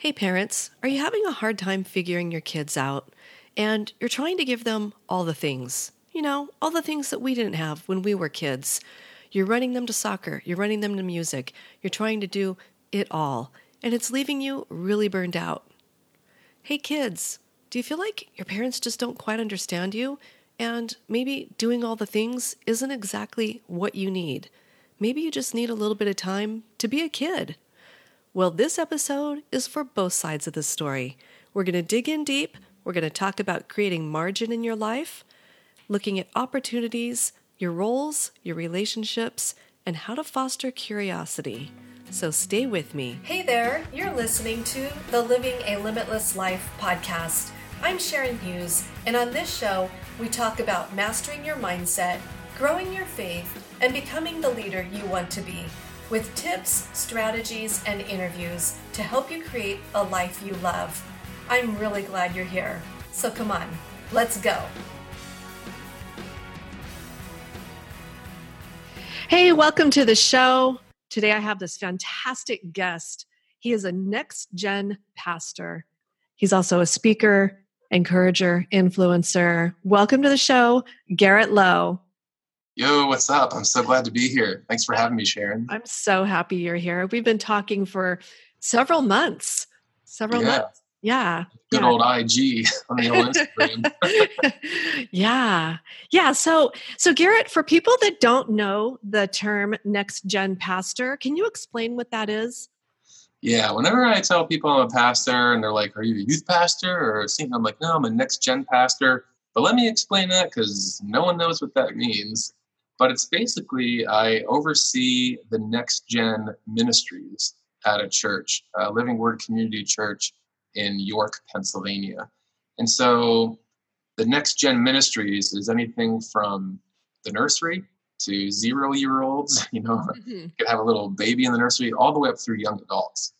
Hey, parents, are you having a hard time figuring your kids out? And you're trying to give them all the things, you know, all the things that we didn't have when we were kids. You're running them to soccer, you're running them to music, you're trying to do it all, and it's leaving you really burned out. Hey, kids, do you feel like your parents just don't quite understand you? And maybe doing all the things isn't exactly what you need. Maybe you just need a little bit of time to be a kid. Well, this episode is for both sides of the story. We're going to dig in deep. We're going to talk about creating margin in your life, looking at opportunities, your roles, your relationships, and how to foster curiosity. So stay with me. Hey there, you're listening to the Living a Limitless Life podcast. I'm Sharon Hughes, and on this show, we talk about mastering your mindset, growing your faith, and becoming the leader you want to be with tips, strategies, and interviews to help you create a life you love. I'm really glad you're here. So come on, let's go. Hey, welcome to the show. Today I have this fantastic guest. He is a next gen pastor. He's also a speaker, encourager, influencer. Welcome to the show, Garrett Lowe. Yo, what's up? I'm so glad to be here. Thanks for having me, Sharon. I'm so happy you're here. We've been talking for several months. Several yeah. months. Yeah. Good yeah. old IG on the old Instagram. yeah. Yeah. So so Garrett, for people that don't know the term next gen pastor, can you explain what that is? Yeah, whenever I tell people I'm a pastor and they're like, Are you a youth pastor or a senior? I'm like, No, I'm a next gen pastor. But let me explain that because no one knows what that means but it's basically I oversee the next gen ministries at a church, a Living Word Community Church in York, Pennsylvania. And so the next gen ministries is anything from the nursery to zero year olds, you know, mm-hmm. you could have a little baby in the nursery, all the way up through young adults.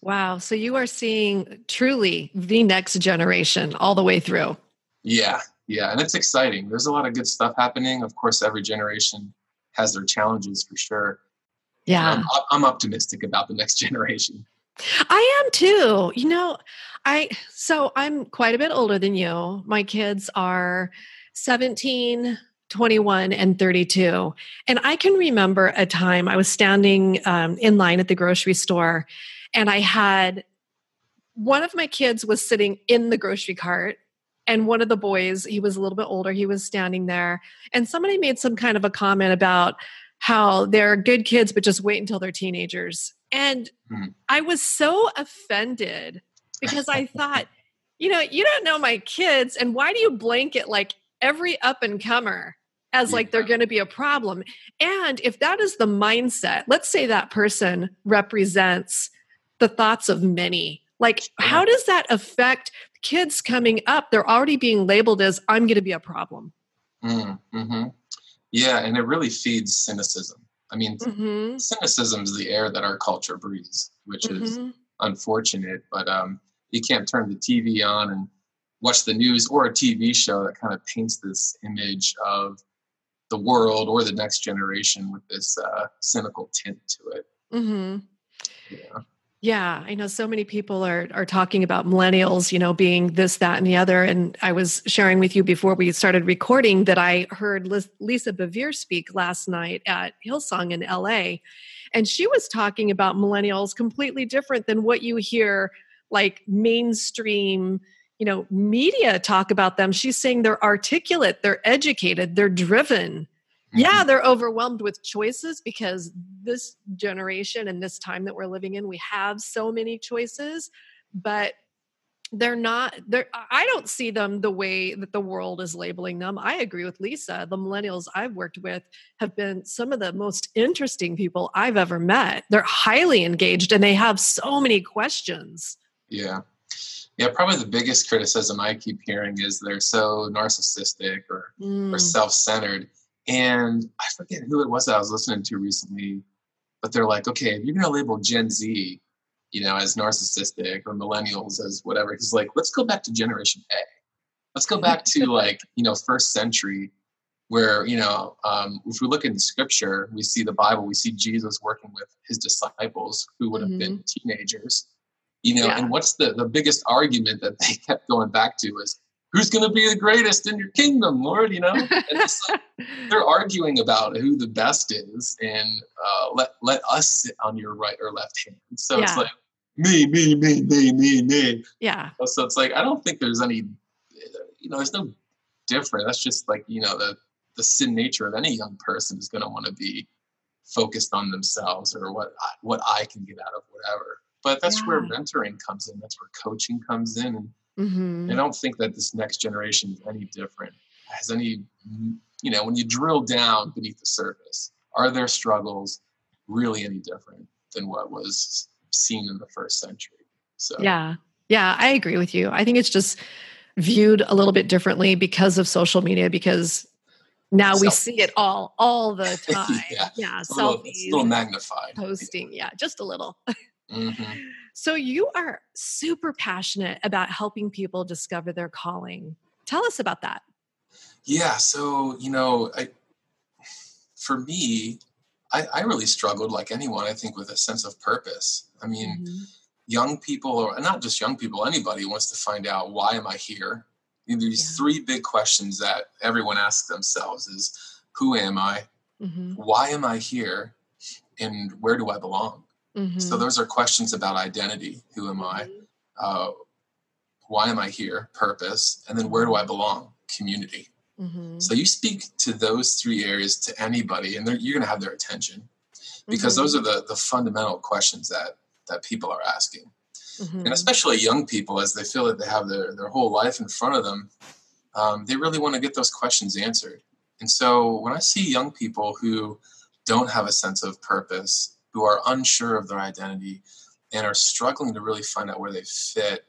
Wow. So you are seeing truly the next generation all the way through. Yeah, yeah, and it's exciting. There's a lot of good stuff happening. Of course, every generation has their challenges for sure. Yeah, I'm, I'm optimistic about the next generation. I am too. You know, I so I'm quite a bit older than you. My kids are 17, 21 and 32 and i can remember a time i was standing um, in line at the grocery store and i had one of my kids was sitting in the grocery cart and one of the boys he was a little bit older he was standing there and somebody made some kind of a comment about how they're good kids but just wait until they're teenagers. And mm-hmm. i was so offended because i thought you know you don't know my kids and why do you blanket like every up and comer as like they're going to be a problem? And if that is the mindset let's say that person represents the thoughts of many like how does that affect kids coming up, they're already being labeled as, I'm going to be a problem. Mm, mm-hmm. Yeah, and it really feeds cynicism. I mean, mm-hmm. cynicism is the air that our culture breathes, which mm-hmm. is unfortunate, but um, you can't turn the TV on and watch the news or a TV show that kind of paints this image of the world or the next generation with this uh, cynical tint to it. Mm-hmm. Yeah. Yeah, I know so many people are are talking about millennials, you know, being this, that, and the other. And I was sharing with you before we started recording that I heard Lisa Bevere speak last night at Hillsong in LA, and she was talking about millennials completely different than what you hear like mainstream, you know, media talk about them. She's saying they're articulate, they're educated, they're driven, yeah mm-hmm. they're overwhelmed with choices because this generation and this time that we're living in we have so many choices but they're not they're i don't see them the way that the world is labeling them. I agree with lisa. The millennials i've worked with have been some of the most interesting people i've ever met. They're highly engaged and they have so many questions. Yeah. Yeah probably the biggest criticism i keep hearing is they're so narcissistic or, mm. or self-centered and I forget who it was that I was listening to recently, but they're like, okay, if you're going to label Gen Z, you know, as narcissistic or millennials as whatever, he's like, let's go back to Generation A. Let's go back to like, you know, first century where, you know, um, if we look in scripture, we see the Bible, we see Jesus working with his disciples who would have mm-hmm. been teenagers. You know, Yeah. and what's the, the biggest argument that they kept going back to is who's going to be the greatest in your kingdom, Lord? You know, and it's like, they're arguing about who the best is, and uh, let let us sit on your right or left hand. So it's like me, me, me, me, me, me. yeah. So it's like I don't think there's any, you know, there's no different. That's just like you know the the sin nature of any young person is going to want to be focused on themselves or what I, what I can get out of whatever. But that's where mentoring comes in. That's where coaching comes in. And hmm I don't think that this next generation is any different. Has any, you know, when you drill down beneath the surface, are their struggles really any different than what was seen in the first century? So Yeah. Yeah, I agree with you. I think it's just viewed a little bit differently because of social media because now we see it all all the time. Yeah. yeah, it's a little, it's a little magnified. posting, yeah, just a little. Mhm. So you are super passionate about helping people discover their calling. Tell us about that. Yeah, so you know, I for me, I, I really struggled like anyone, I think, with a sense of purpose. I mean, Mhm. young people, or not just young people, anybody wants to find out why am I here? You know, These Yeah. three big questions that everyone asks themselves is who am I? Mhm. Why am I here? And where do I belong? So Mhm. those are questions about identity. Who am I? Uh, why am I here? Purpose. And then where do I belong? Community. Mhm. So you speak to those three areas to anybody, and you're going to have their attention because Mhm. those are the, the fundamental questions that that people are asking, Mhm. and especially young people as they feel that they have their their whole life in front of them, um, they really want to get those questions answered. And so when I see young people who don't have a sense of purpose, who are unsure of their identity, and are struggling to really find out where they fit,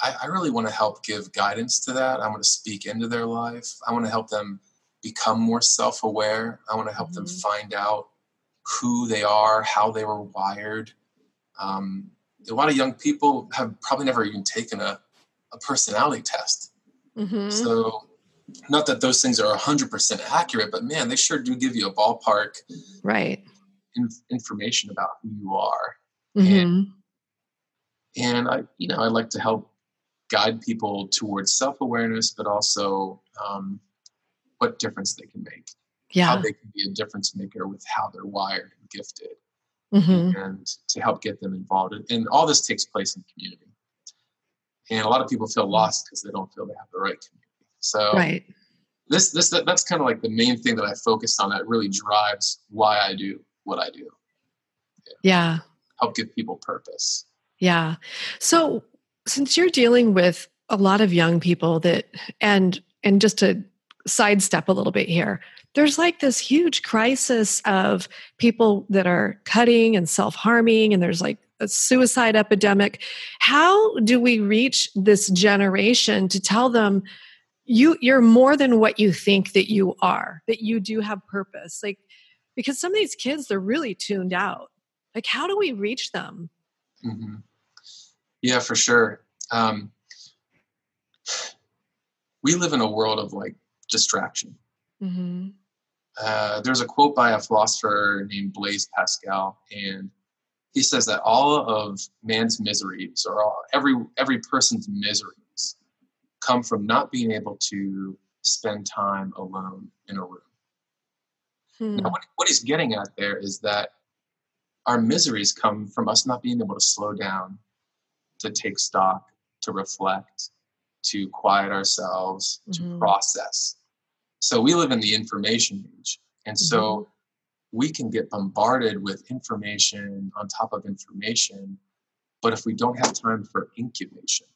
I, I really want to help give guidance to that. I want to speak into their life. I want to help them become more self aware. I want to help them Mhm. find out who they are, how they were wired. Um, a lot of young people have probably never even taken a, a personality test. Mhm. So, not that those things are 100% accurate, but man, they sure do give you a ballpark right. In, information about who you are. Mhm. and I, you know, I like to help guide people towards self-awareness, but also um, what difference they can make, Yeah. how they can be a difference maker with how they're wired and gifted, Mhm. and to help get them involved. And- And all this takes place in community. And a lot of people feel lost because they don't feel they have the right community. So Right. this, this, that, that's kind of like the main thing that I focus on. That really drives why I do what I do. Yeah. Help give people purpose. Yeah. So since you're dealing with a lot of young people that and and just to sidestep a little bit here, there's like this huge crisis of people that are cutting and self-harming and there's like a suicide epidemic. How do we reach this generation to tell them you you're more than what you think that you are, that you do have purpose? Like because some of these kids they're really tuned out. Like how do we reach them? hmm Yeah, for sure. Um, we live in a world of like distraction. Mhm. Uh, there's a quote by a philosopher named Blaise Pascal, and he says that all of man's miseries, or all, every every person's miseries, come from not being able to spend time alone in a room. Hmm. Now, what, what he's getting at there is that our miseries come from us not being able to slow down, to take stock, to reflect, to quiet ourselves, Mhm. to process. So we live in the information age. And so we can get bombarded with information on top of information. But if we don't have time for incubation,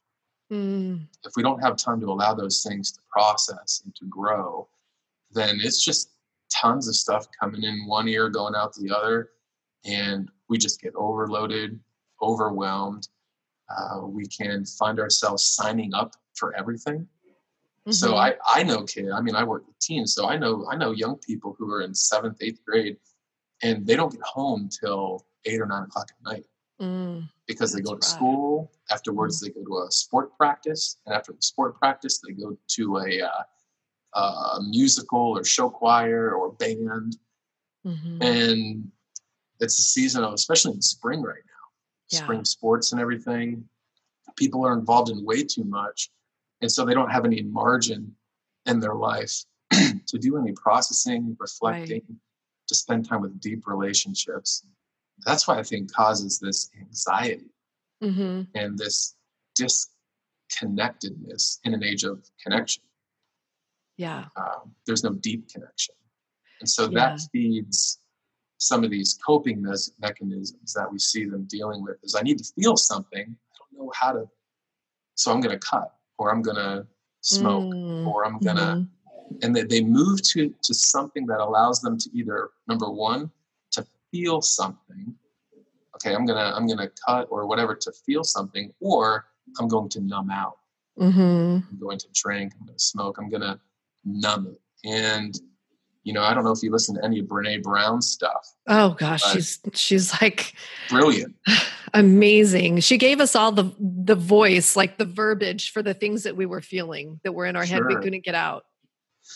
Mm, if we don't have time to allow those things to process and to grow, then it's just tons of stuff coming in one ear, going out the other, and we just get overloaded, overwhelmed. Uh, we can find ourselves signing up for everything. So mhm. I, I know kid. I mean, I work with teens, so I know I know young people who are in seventh, eighth grade, and they don't get home till eight or nine o'clock at night Mm, because they go to rough. school. Afterwards, they go to a sport practice, and after the sport practice, they go to a, uh, a musical or show choir or band. mhm. And it's a season of, especially in spring right now, Yeah. spring sports and everything. People are involved in way too much. And so they don't have any margin in their life to do any processing, reflecting, to spend time with deep relationships. That's why I think causes this anxiety hmm and this disconnectedness in an age of connection. Yeah. Um, there's no deep connection. And so Yeah. that feeds some of these coping mechanisms that we see them dealing with is I need to feel something. I don't know how to, so I'm going to cut or I'm going to smoke Mm, or I'm going to, mhm. and they, they move to, to something that allows them to either, number one, to feel something. Okay, I'm going to, I'm going to cut or whatever to feel something, or I'm going to numb out. Mhm. I'm going to drink, I'm going to smoke, I'm going to numb it. And, you know, I don't know if you listen to any of Brene Brown's stuff. Oh gosh, she's she's like Brilliant. amazing. She gave us all the the voice, like the verbiage for the things that we were feeling that were in our head we couldn't get out.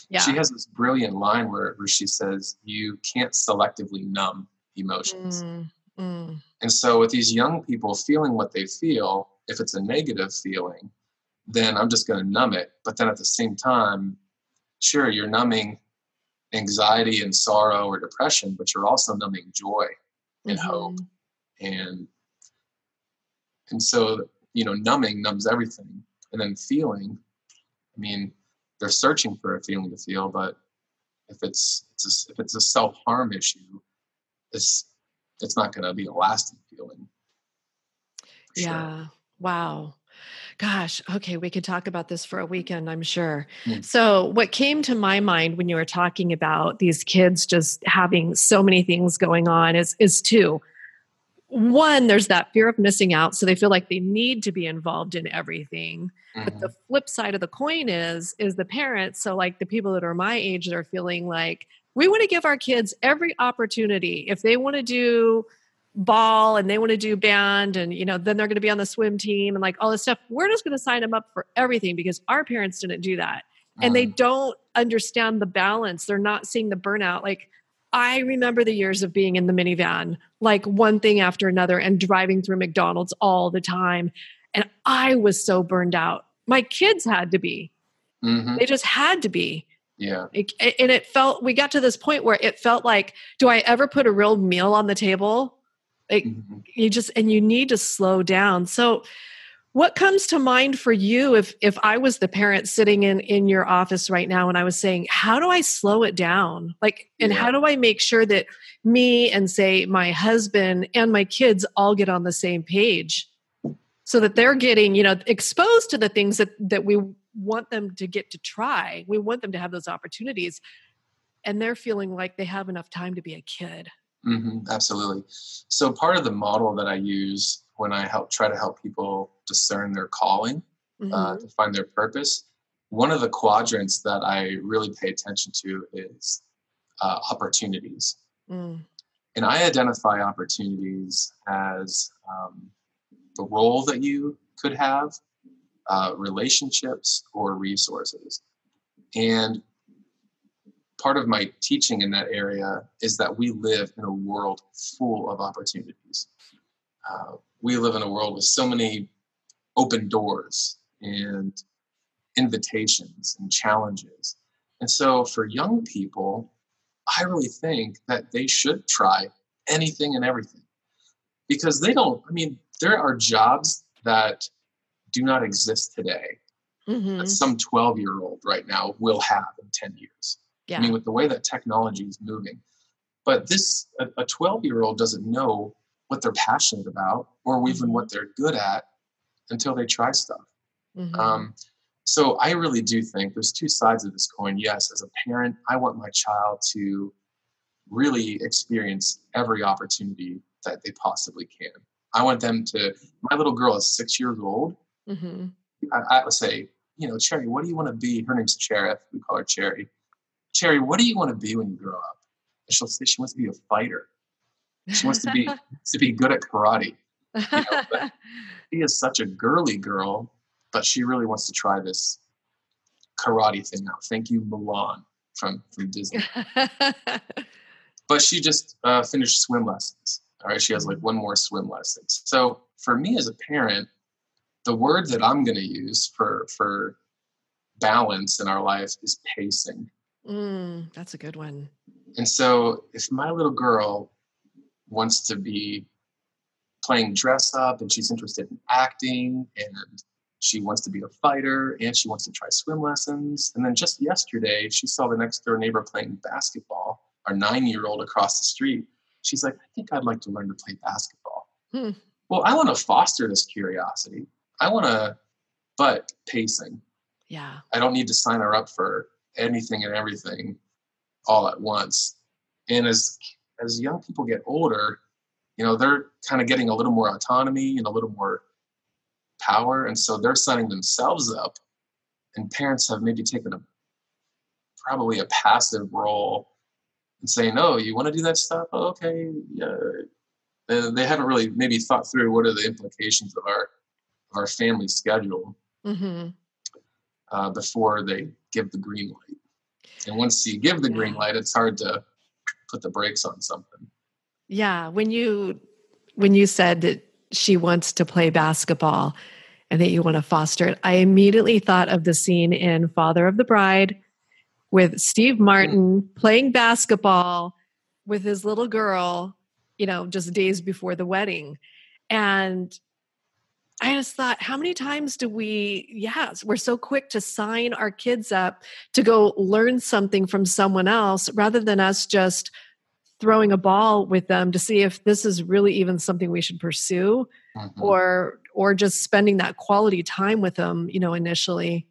Yeah. She has this brilliant line where, where she says, You can't selectively numb emotions. Mm, mm, And so, with these young people feeling what they feel, if it's a negative feeling, then I'm just going to numb it. But then at the same time, sure, you're numbing anxiety and sorrow or depression, but you're also numbing joy and hope. mhm. and and so you know numbing numbs everything and then feeling i mean they're searching for a feeling to feel but if it's, it's a, if it's a self-harm issue it's it's not going to be a lasting feeling for sure. Yeah. Wow. Gosh. Okay. We could talk about this for a weekend, I'm sure. Mm. So, what came to my mind when you were talking about these kids just having so many things going on is, is two. One, there's that fear of missing out. So they feel like they need to be involved in everything. But Mhm. the flip side of the coin is, is the parents. So like the people that are my age that are feeling like we want to give our kids every opportunity. If they want to do ball and they want to do band and you know then they're going to be on the swim team and like all this stuff. We're just going to sign them up for everything because our parents didn't do that. And they don't understand the balance. They're not seeing the burnout. Like i remember the years of being in the minivan like one thing after another and driving through mcdonald's all the time. And i was so burned out. My kids had to be. Mhm. they just had to be. Yeah. It- and it felt we got to this point where it felt like do i ever put a real meal on the table like Mhm. you just and you need to slow down. So what comes to mind for you if if i was the parent sitting in in your office right now and i was saying how do i slow it down? Like and Yeah. how do i make sure that me and say my husband and my kids all get on the same page? So that they're getting you know exposed to the things that that we want them to get to try. We want them to have those opportunities. And they're feeling like they have enough time to be a kid hmm absolutely. So part of the model that I use when I help try to help people discern their calling, uh, Mhm. to find their purpose, one of the quadrants that I really pay attention to is uh, opportunities, Mm. and I identify opportunities as um, the role that you could have, uh, relationships, or resources, and part of my teaching in that area is that we live in a world full of opportunities. Uh, we live in a world with so many open doors and invitations and challenges. And so for young people, I really think that they should try anything and everything because they don't, I mean, there are jobs that do not exist today Mhm. that some 12 year old right now will have in 10 years. Yeah I mean, with the way that technology is moving. But this, a 12 year old doesn't know what they're passionate about or even Mhm. what they're good at until they try stuff. Mhm. Um, so I really do think there's two sides of this coin. Yes, as a parent, I want my child to really experience every opportunity that they possibly can. I want them to, my little girl is six years old. Mhm. I, I would say, you know, Cherry, what do you want to be? Her name's Cherith. We call her Cherry. Cherry, what do you want to be when you grow up? And she'll say she wants to be a fighter. She wants to be to be good at karate. know, but- She is such a girly girl, but she really wants to try this karate thing out. Thank you, Mulan from from Disney. But she just uh, finished swim lessons All right, she has like one more swim lesson. So for me as a parent, the word that I'm going to use for for balance in our life is pacing. Mm, that's a good one. And so if my little girl wants to be playing dress up and she's interested in acting and she wants to be a fighter and she wants to try swim lessons. And then just yesterday, she saw the next door neighbor playing basketball, our nine year old across the street. She's like, I think I'd like to learn to play basketball. Hmm. Well, I want to foster this curiosity. I want to, but pacing. Yeah. I don't need to sign her up for anything and everything all at once. And as as young people get older, you know, they're kind of getting a little more autonomy and a little more power. And so they're signing themselves up. And parents have maybe taken a probably a passive role and saying, "Oh, you want to do that stuff? Oh, okay, yeah." they haven't really maybe thought through what are the implications of our of our family schedule mm-hmm. Uh, before they give the green light. And once you give the green light, it's hard to put the brakes on something. Yeah, when you when you said that she wants to play basketball and that you want to foster it, I immediately thought of the scene in Father of the Bride with Steve Martin playing basketball with his little girl, you know, just days before the wedding. And I just thought, how many times do we, yes, we're so quick to sign our kids up to go learn something from someone else rather than us just throwing a ball with them to see if this is really even something we should pursue mm-hmm. or or just spending that quality time with them, you know, initially.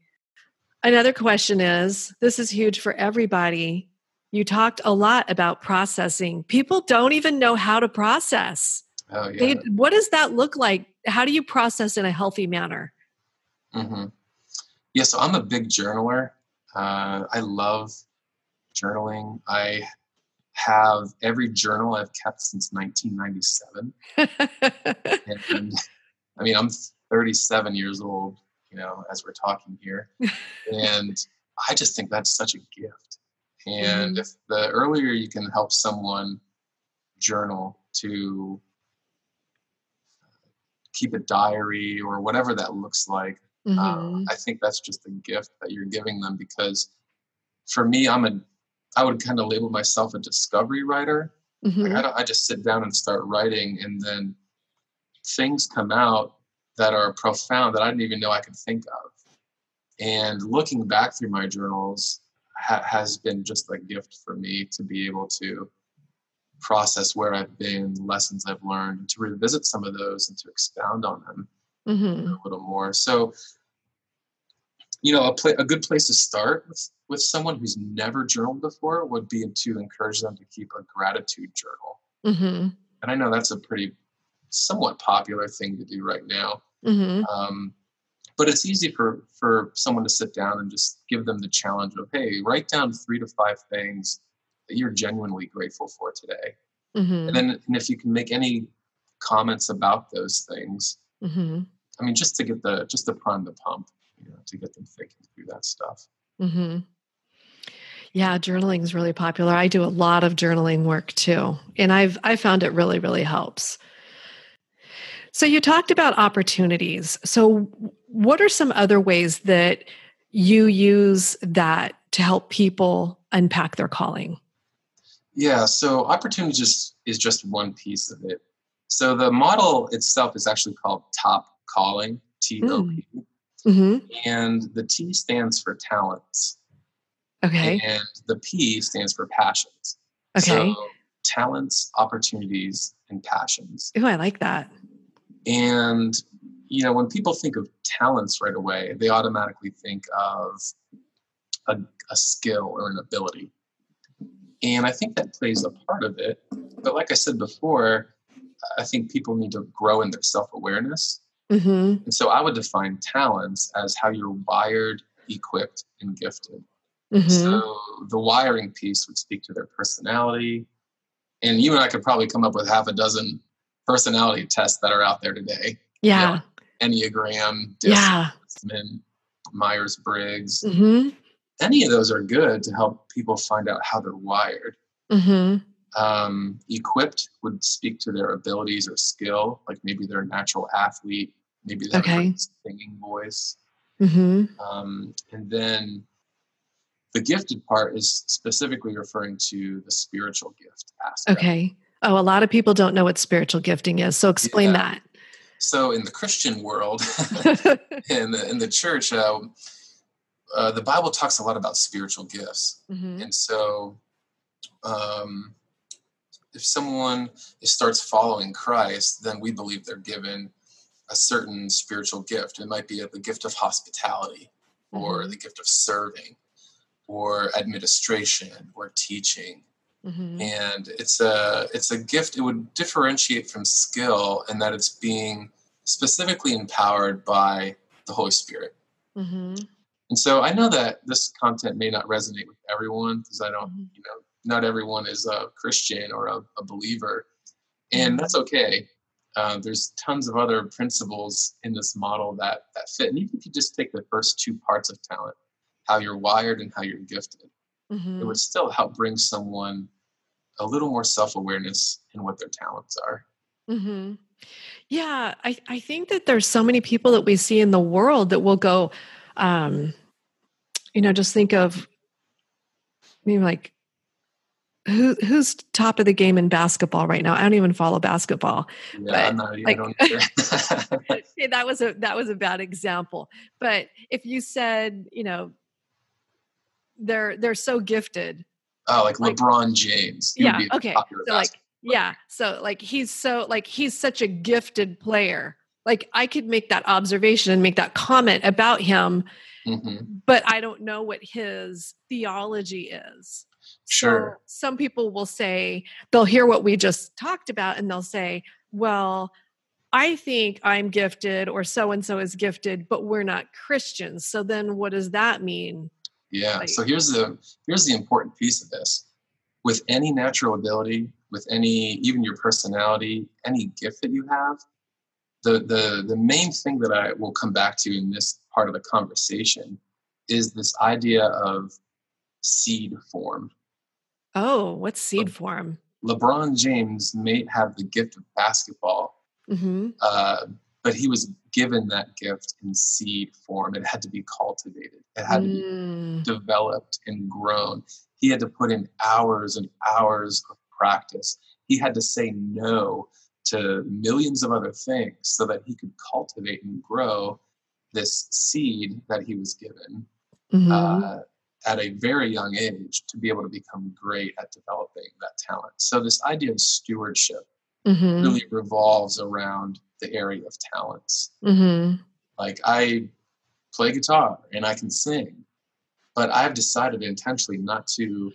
Another question is this is huge for everybody. You talked a lot about processing. People don't even know how to process. Oh, yeah. They, what does that look like? How do you process in a healthy manner? Mm-hmm. Yeah, so I'm a big journaler. Uh, I love journaling. I have every journal I've kept since 1997. and, I mean, I'm 37 years old, you know, as we're talking here. and I just think that's such a gift. And mm-hmm. if the earlier you can help someone journal to keep a diary or whatever that looks like. Um, mm-hmm. I think that's just a gift that you're giving them because for me, I'm a, I would kind of label myself a discovery writer. Mm-hmm. Like I, I just sit down and start writing, and then things come out that are profound that I didn't even know I could think of. And looking back through my journals ha- has been just a gift for me to be able to process where I've been, lessons I've learned, and to revisit some of those and to expound on them mm-hmm. a little more. So, you know, a, pl- a good place to start with, with someone who's never journaled before would be to encourage them to keep a gratitude journal. Mm-hmm. And I know that's a pretty somewhat popular thing to do right now. Mm-hmm. Um, but it's easy for for someone to sit down and just give them the challenge of, hey, write down three to five things that you're genuinely grateful for today. Mm-hmm. And then, and if you can make any comments about those things, mm-hmm. I mean, just to get the just to prime the pump, you know, to get them thinking through that stuff. Mm-hmm. Yeah, journaling is really popular. I do a lot of journaling work too, and I've I found it really really helps. So you talked about opportunities. So what are some other ways that you use that to help people unpack their calling? Yeah, so opportunity just is just one piece of it. So the model itself is actually called top calling, T O P. Mm. Mm-hmm. And the T stands for talents. Okay. And the P stands for passions. Okay. So talents, opportunities, and passions. Oh, I like that. And you know, when people think of talents right away, they automatically think of a, a skill or an ability. And I think that plays a part of it. But like I said before, I think people need to grow in their self awareness. Mm-hmm. And so I would define talents as how you're wired, equipped, and gifted. Mm-hmm. So the wiring piece would speak to their personality. And you and I could probably come up with half a dozen personality tests that are out there today. Yeah. You know, Enneagram, yeah. Myers Briggs. Mm-hmm any of those are good to help people find out how they're wired. Mm-hmm. Um, equipped would speak to their abilities or skill, like maybe they're a natural athlete, maybe they have Okay. a singing voice. hmm Um, and then the gifted part is specifically referring to the spiritual gift aspect. Okay. Oh, a lot of people don't know what spiritual gifting is. So explain that. So in the Christian world, in the in the church, uh, uh, the Bible talks a lot about spiritual gifts, Mhm. and so um, if someone starts following Christ, then we believe they're given a certain spiritual gift. It might be the gift of hospitality, or Mhm. the gift of serving, or administration, or teaching. Mhm. and it's a it's a gift it would differentiate from skill in that it's being specifically empowered by the holy spirit Mhm. And so i know that this content may not resonate with everyone because i don't Mhm. you know not everyone is a christian or a, a believer and Mhm. that's okay uh, there's tons of other principles in this model that that fit and even if you just take the first two parts of talent how you're wired and how you're gifted it Mhm. would still help bring someone a little more self-awareness in what their talents are hmm Yeah, I, I think that there's so many people that we see in the world that will go, um, you know, just think of maybe like who who's top of the game in basketball right now. I don't even follow basketball. yeah i'm not like- either. That was a that was a bad example. But if you said, you know, they're they're so gifted, oh like, Like- lebron james He yeah, okay. So like basketball yeah, so like he's so like he's such a gifted player. Like I could make that observation and make that comment about him, Mhm. but I don't know what his theology is. Sure. So some people will say they'll hear what we just talked about and they'll say, "Well, I think I'm gifted or so and so is gifted, but we're not Christians. So then what does that mean?" yeah Like- so here's the here's the important piece of this with any natural ability with any even your personality any gift that you have the the the main thing that i will come back to in this part of the conversation is this idea of seed form Oh, what's seed form? LeBron James may have the gift of basketball, Mhm. uh, but he was given that gift in seed form. It had to be cultivated. It had to be Mm. developed and grown. He had to put in hours and hours of practice. He had to say no to millions of other things so that he could cultivate and grow this seed that he was given Mhm. uh, at a very young age to be able to become great at developing that talent. So, this idea of stewardship Mhm. really revolves around the area of talents. Mhm. Like, I play guitar and I can sing, but I've decided intentionally not to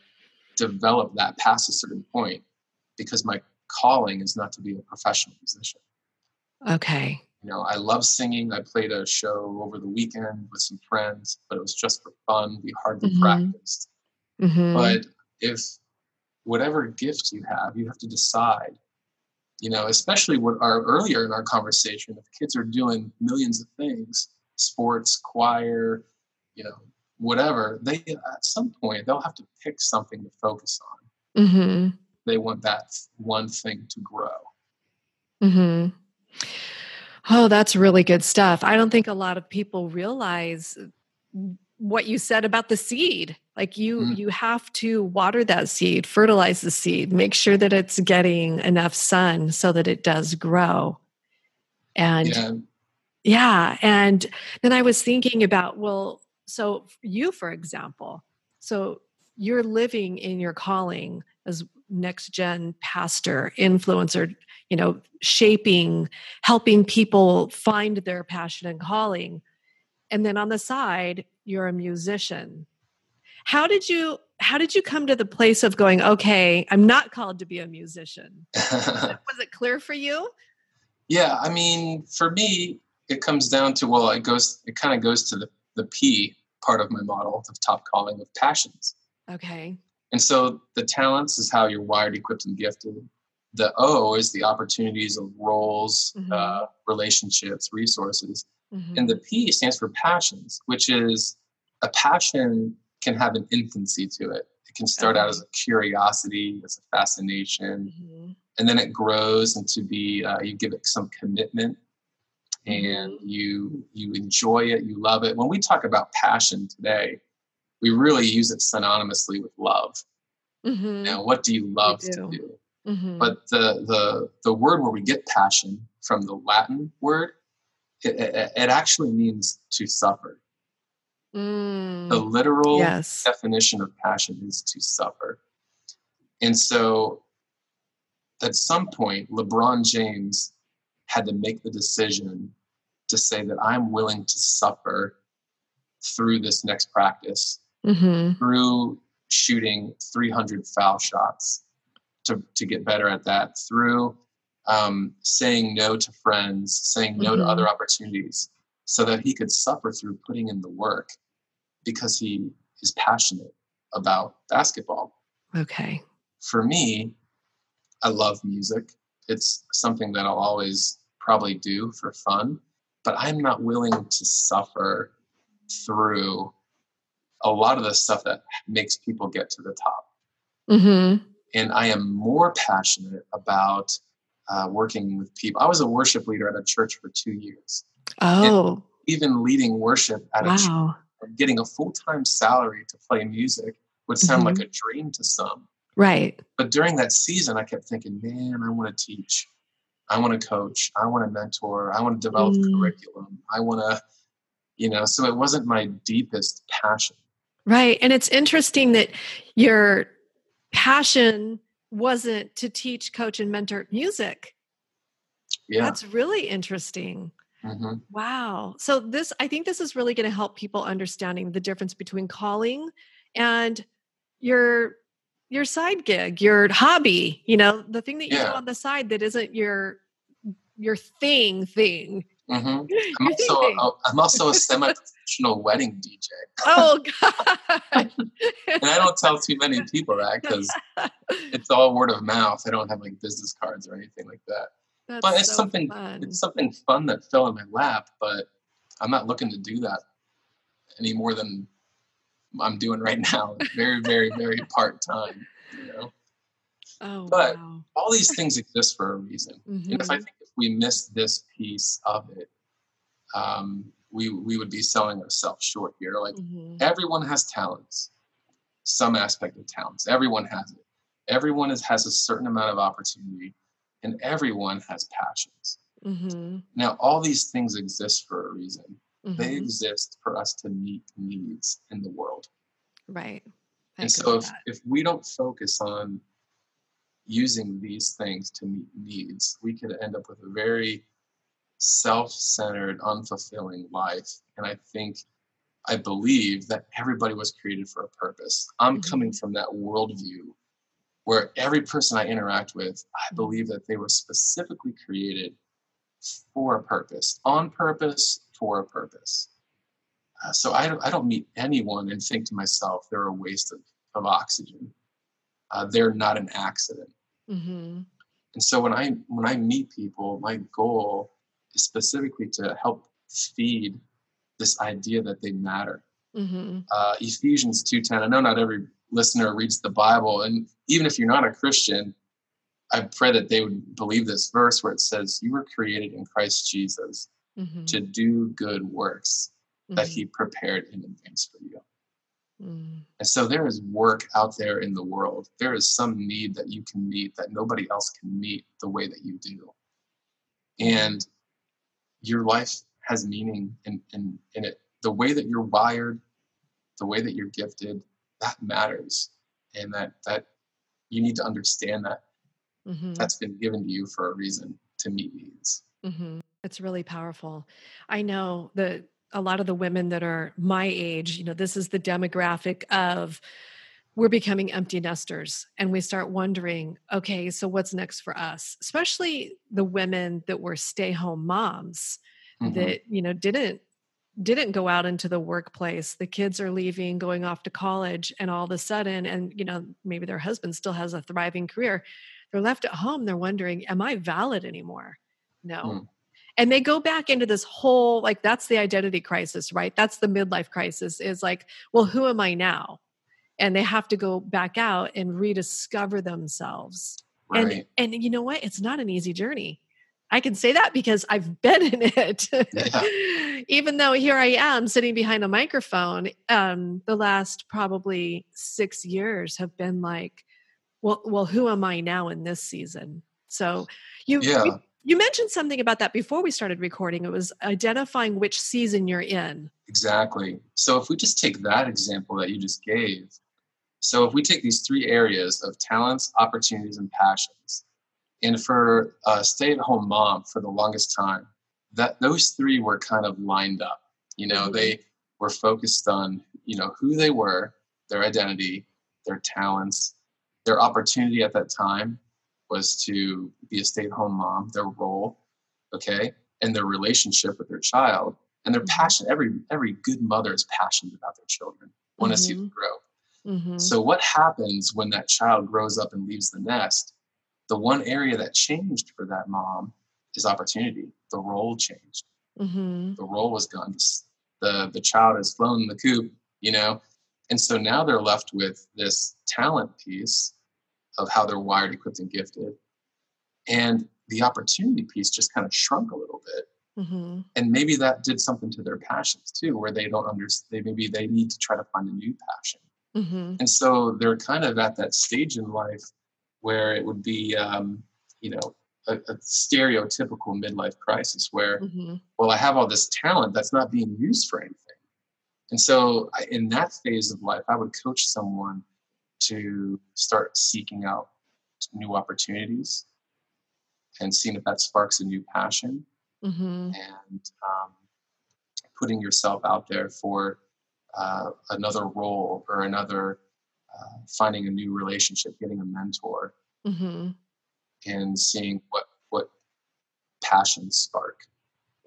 develop that past a certain point because my calling is not to be a professional musician. Okay. You know, I love singing. I played a show over the weekend with some friends, but it was just for fun. We hardly Mhm. practiced. Mhm. But if whatever gift you have, you have to decide. You know, especially what our earlier in our conversation, if kids are doing millions of things, sports, choir, you know, whatever, they at some point they'll have to pick something to focus on. Mhm. They want that one thing to grow. Mhm. Oh, that's really good stuff. I don't think a lot of people realize what you said about the seed. Like you Mm. you have to water that seed, fertilize the seed, make sure that it's getting enough sun so that it does grow. And Yeah. yeah, and then I was thinking about well, so you for example, so you're living in your calling as next gen pastor, influencer, you know, shaping, helping people find their passion and calling. And then on the side, you're a musician. How did you how did you come to the place of going, okay, I'm not called to be a musician? Was it clear for you? Yeah, I mean, for me, it comes down to well, it goes, it kind of goes to the the P part of my model of top calling of passions, Okay. And so the talents is how you're wired, equipped, and gifted. The O is the opportunities of roles, Mhm. uh, relationships, resources, Mhm. and the P stands for passions, which is a passion can have an infancy to it. It can start out as a curiosity, as a fascination, Mhm. and then it grows into be uh, you give it some commitment and Mhm. you you enjoy it you love it when we talk about passion today we really use it synonymously with love Mhm. now what do you love to do. do Mhm. but the the the word where we get passion from the latin word it, it, it actually means to suffer the Mm. literal yes. definition of passion is to suffer. And so at some point, LeBron James had to make the decision to say that I'm willing to suffer through this next practice, hmm through shooting 300 foul shots to, to get better at that, through um, saying no to friends, saying no to Mhm. other opportunities, so that he could suffer through putting in the work because he is passionate about basketball. Okay. For me, I love music. It's something that I'll always probably do for fun, but I'm not willing to suffer through a lot of the stuff that makes people get to the top. hmm And I am more passionate about uh, working with people. I was a worship leader at a church for two years. Oh, Even leading worship at a church wow. getting a full-time salary to play music would sound Mhm. like a dream to some Right. but during that season i kept thinking man i want to teach i want to coach i want to mentor i want to develop Mm. curriculum i want to you know so it wasn't my deepest passion Right. And it's interesting that your passion wasn't to teach, coach, and mentor music. yeah That's really interesting. hmm Wow. So this I think this is really going to help people understanding the difference between calling and your your side gig, your hobby, you know, the thing that you do on the side that isn't your your thing thing. hmm i'm also a, i'm also a semi-professional wedding dj Oh god. and i don't tell too many people that because it's all word of mouth. I don't have like business cards or anything like that. That's but it's so something fun. it's something fun that fell in my lap but i'm not looking to do that any more than i'm doing right now. Very very very part-time you know? Oh but- wow. all these things exist for a reason. And if i think we miss this piece of it um, we we would be selling ourselves short here like Mhm. everyone has talents some aspect of talents everyone has it everyone is, has a certain amount of opportunity and everyone has passions Mhm. now all these things exist for a reason they Mhm. exist for us to meet needs in the world Right. I and so if, that. if we don't focus on using these things to meet needs we could end up with a very self-centered unfulfilling life. And i think i believe that everybody was created for a purpose. I'm Mhm. coming from that worldview where every person i interact with i believe that they were specifically created for a purpose on purpose for a purpose. Uh, so I don't, I don't meet anyone and think to myself they're a waste of, of oxygen uh, they're not an accident Mhm. and so when I when I meet people, my goal is specifically to help feed this idea that they matter. Mhm. Uh, Ephesians two ten. I know not every listener reads the Bible, and even if you're not a Christian, I pray that they would believe this verse where it says, "You were created in Christ Jesus Mhm. to do good works that Mhm. He prepared in advance for you." Mm. And so there is work out there in the world. There is some need that you can meet that nobody else can meet the way that you do. And your life has meaning in, in, in it. The way that you're wired, the way that you're gifted, that matters. And that that you need to understand that Mhm. that's been given to you for a reason to meet needs. hmm It's really powerful. I know that a lot of the women that are my age, you know, this is the demographic of we're becoming empty nesters and we start wondering, okay, so what's next for us? Especially the women that were stay-home moms Mhm. that, you know, didn't didn't go out into the workplace. The kids are leaving, going off to college, and all of a sudden, and you know, maybe their husband still has a thriving career. They're left at home. They're wondering, am I valid anymore? No. Mm. And they go back into this whole like that's the identity crisis, right? That's the midlife crisis is like, well, who am I now? and they have to go back out and rediscover themselves. Right. And and you know what? It's not an easy journey. I can say that because I've been in it. Yeah. Even though here I am sitting behind a microphone, um, the last probably six years have been like, well, well, who am I now in this season? So you, Yeah. you you mentioned something about that before we started recording. It was identifying which season you're in. Exactly. So if we just take that example that you just gave, so if we take these three areas of talents, opportunities, and passions, and for a stay-at-home mom for the longest time, that those three were kind of lined up. You know, Mhm. they were focused on, you know, who they were, their identity, their talents, their opportunity at that time was to be a stay-at-home mom, their role, okay, and their relationship with their child and their Mhm. passion. Every every good mother is passionate about their children, want to see them grow. Mhm. So what happens when that child grows up and leaves the nest? The one area that changed for that mom is opportunity. The role changed. Mhm. The role was gone. The the child has flown the coop, you know, and so now they're left with this talent piece of how they're wired, equipped, and gifted, and the opportunity piece just kind of shrunk a little bit Mhm. and maybe that did something to their passions too where they don't understand they maybe they need to try to find a new passion Mhm. and so they're kind of at that stage in life where it would be um, you know a, a stereotypical midlife crisis where Mhm. well i have all this talent that's not being used for anything and so I, in that phase of life i would coach someone to start seeking out new opportunities and seeing if that sparks a new passion Mhm. and um, putting yourself out there for uh, another role or another uh, finding a new relationship getting a mentor Mhm. and seeing what what passions spark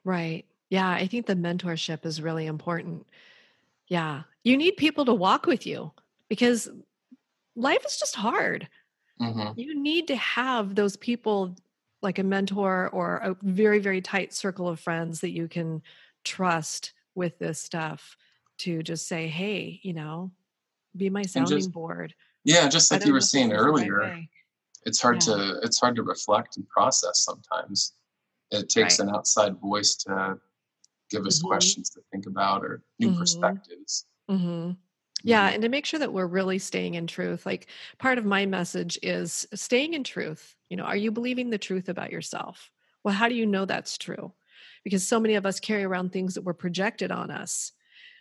Right. Yeah, I think the mentorship is really important. Yeah. You need people to walk with you because life is just hard. hmm You need to have those people like a mentor or a very, very tight circle of friends that you can trust with this stuff to just say, hey, you know, be my sounding just- board. yeah just like you were saying is the right earlier it's hard Yeah. to it's hard to reflect and process sometimes it takes Right. an outside voice to give us Mhm. questions to think about or new Mhm. perspectives hmm Yeah, Mhm. and to make sure that we're really staying in truth. Like part of my message is staying in truth. You know, are you believing the truth about yourself? Well, how do you know that's true? Because so many of us carry around things that were projected on us.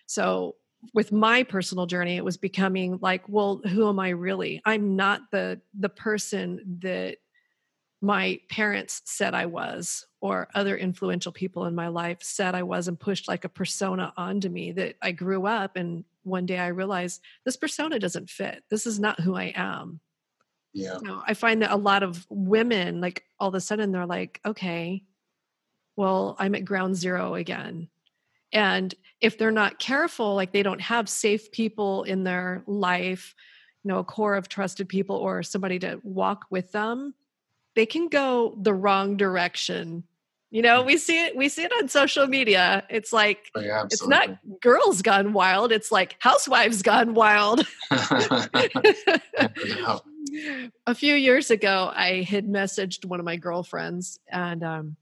So, with my personal journey, it was becoming like, well, who am I really? I'm not the the person that my parents said I was, or other influential people in my life said I was, and pushed like a persona onto me that I grew up. And one day I realized this persona doesn't fit. This is not who I am. yeah So I find that a lot of women, like all of a sudden, they're like, okay, well, I'm at ground zero again. And if they're not careful, like they don't have safe people in their life, you know, a core of trusted people or somebody to walk with them, they can go the wrong direction. You know, we see it, we see it on social media. It's like, Oh, yeah it's not girls gone wild, it's like housewives gone wild. a few years ago, I had messaged one of my girlfriends and um,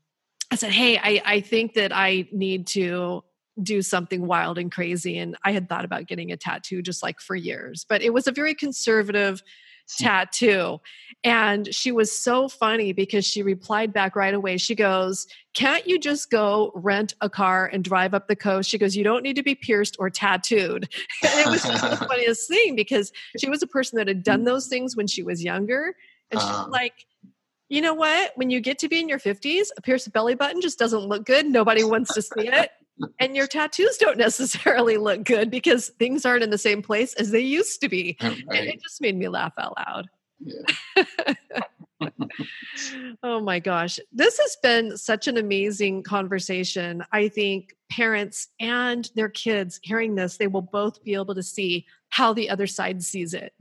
I said, Hey, I, I think that I need to do something wild and crazy. And I had thought about getting a tattoo just like for years, but it was a very conservative tattoo. And she was so funny because she replied back right away. She goes, Can't you just go rent a car and drive up the coast? She goes, You don't need to be pierced or tattooed. And it was just the funniest thing because she was a person that had done those things when she was younger. And she's Uh. like, you know what? When you get to be in your 50s, a pierced belly button just doesn't look good. Nobody wants to see it. And your tattoos don't necessarily look good because things aren't in the same place as they used to be. Oh, and it just made me laugh out loud. Yeah. oh my gosh. This has been such an amazing conversation. I think parents and their kids hearing this, they will both be able to see how the other side sees it.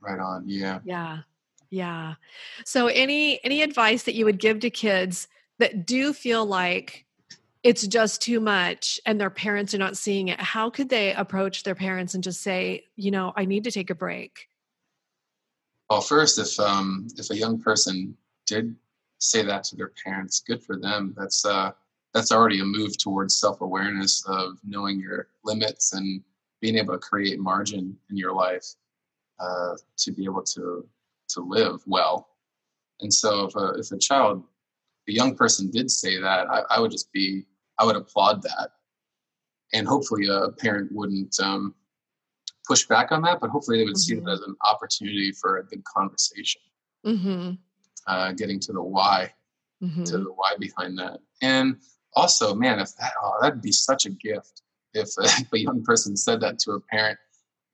Right on. Yeah. Yeah. Yeah. So any any advice that you would give to kids that do feel like it's just too much and their parents are not seeing it. How could they approach their parents and just say you know i need to take a break well first if um if a young person did say that to their parents good for them. That's uh that's already a move towards self-awareness of knowing your limits and being able to create margin in your life uh, to be able to to live well. And so if a if a child a young person did say that, I, I would just be, I would applaud that. And hopefully a parent wouldn't um, push back on that, but hopefully they would mm-hmm. see it mm-hmm. as an opportunity for a good conversation. Mm-hmm. Uh, getting to the why, mm-hmm. to the why behind that. And also, man, if that, oh, that'd be such a gift if a, if a young person said that to a parent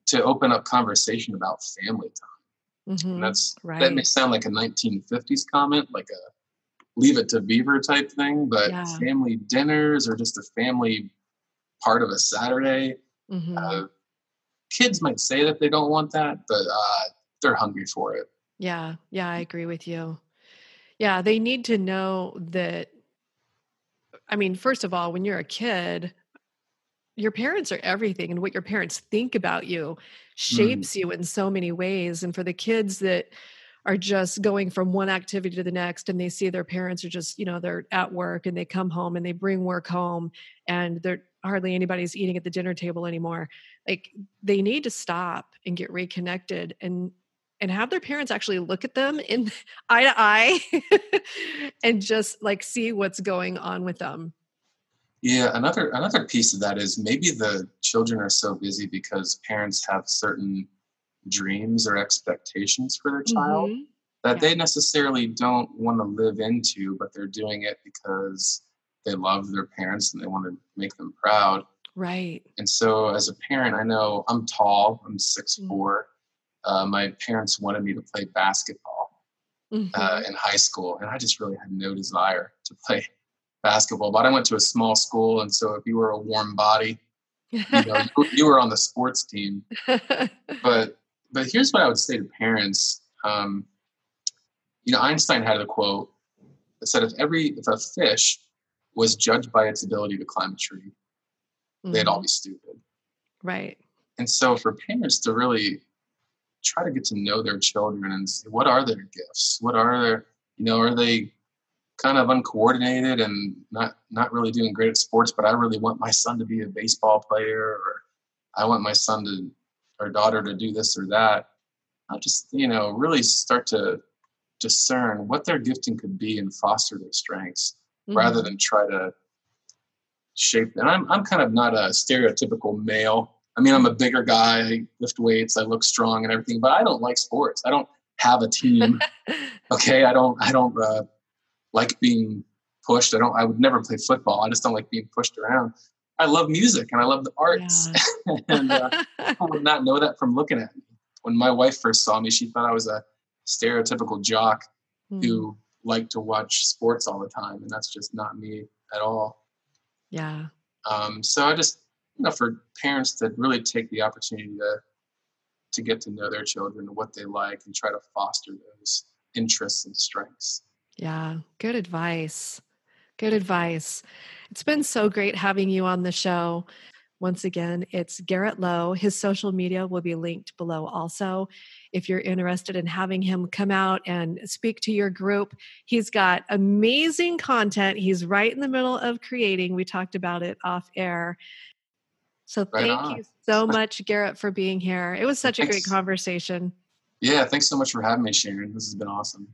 to open up conversation about family time. Mm-hmm. that's right. that may sound like a 1950s comment, like a leave it to beaver type thing, but yeah. family dinners or just a family part of a Saturday. Mm-hmm. Uh, kids might say that they don't want that, but uh, they're hungry for it. Yeah, yeah, I agree with you. Yeah, they need to know that. I mean, first of all, when you're a kid, your parents are everything, and what your parents think about you shapes mm. you in so many ways. And for the kids that are just going from one activity to the next and they see their parents are just you know they're at work and they come home and they bring work home and they're hardly anybody's eating at the dinner table anymore. Like they need to stop and get reconnected and and have their parents actually look at them in eye to eye and just like see what's going on with them. Yeah another another piece of that is maybe the children are so busy because parents have certain dreams or expectations for their child mm-hmm. that yeah. they necessarily don't want to live into, but they're doing it because they love their parents and they want to make them proud. Right. And so, as a parent, I know I'm tall. I'm six mm-hmm. four. Uh, my parents wanted me to play basketball uh, mm-hmm. uh, in high school, and I just really had no desire to play basketball. But I went to a small school, and so if you were a warm body, you, know, you, you were on the sports team. But but here's what I would say to parents. Um, you know, Einstein had a quote that said, "If every if a fish was judged by its ability to climb a tree, mm-hmm. they'd all mm-hmm. be stupid." Right. And so, for parents to really try to get to know their children and say, what are their gifts? What are their, you know, are they kind of uncoordinated and not not really doing great at sports? But I really want my son to be a baseball player, or I want my son to or daughter to do this or that. I'll just, you know, really start to discern what their gifting could be and foster their strengths mm-hmm. rather than try to shape. And I'm, I'm kind of not a stereotypical male. I mean, I'm a bigger guy, I lift weights, I look strong and everything, but I don't like sports. I don't have a team. okay. I don't, I don't uh, like being pushed. I don't, I would never play football. I just don't like being pushed around. I love music and I love the arts. Yeah. and uh, people would not know that from looking at me. When my wife first saw me, she thought I was a stereotypical jock mm. who liked to watch sports all the time. And that's just not me at all. Yeah. Um, so I just, you know, for parents to really take the opportunity to, to get to know their children, and what they like, and try to foster those interests and strengths. Yeah. Good advice. Good advice. It's been so great having you on the show. Once again, it's Garrett Lowe. His social media will be linked below also. If you're interested in having him come out and speak to your group, he's got amazing content. He's right in the middle of creating. We talked about it off air. So right thank on. you so much, Garrett, for being here. It was such thanks. a great conversation. Yeah, thanks so much for having me, Sharon. This has been awesome.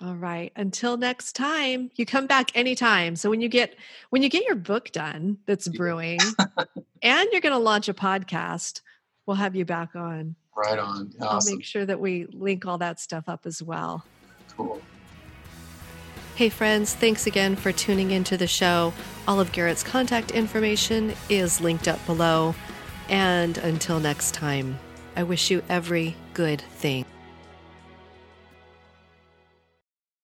All right. Until next time, you come back anytime. So when you get when you get your book done that's brewing and you're going to launch a podcast, we'll have you back on. Right on. Awesome. I'll make sure that we link all that stuff up as well. Cool. Hey friends, thanks again for tuning into the show. All of Garrett's contact information is linked up below. And until next time, I wish you every good thing.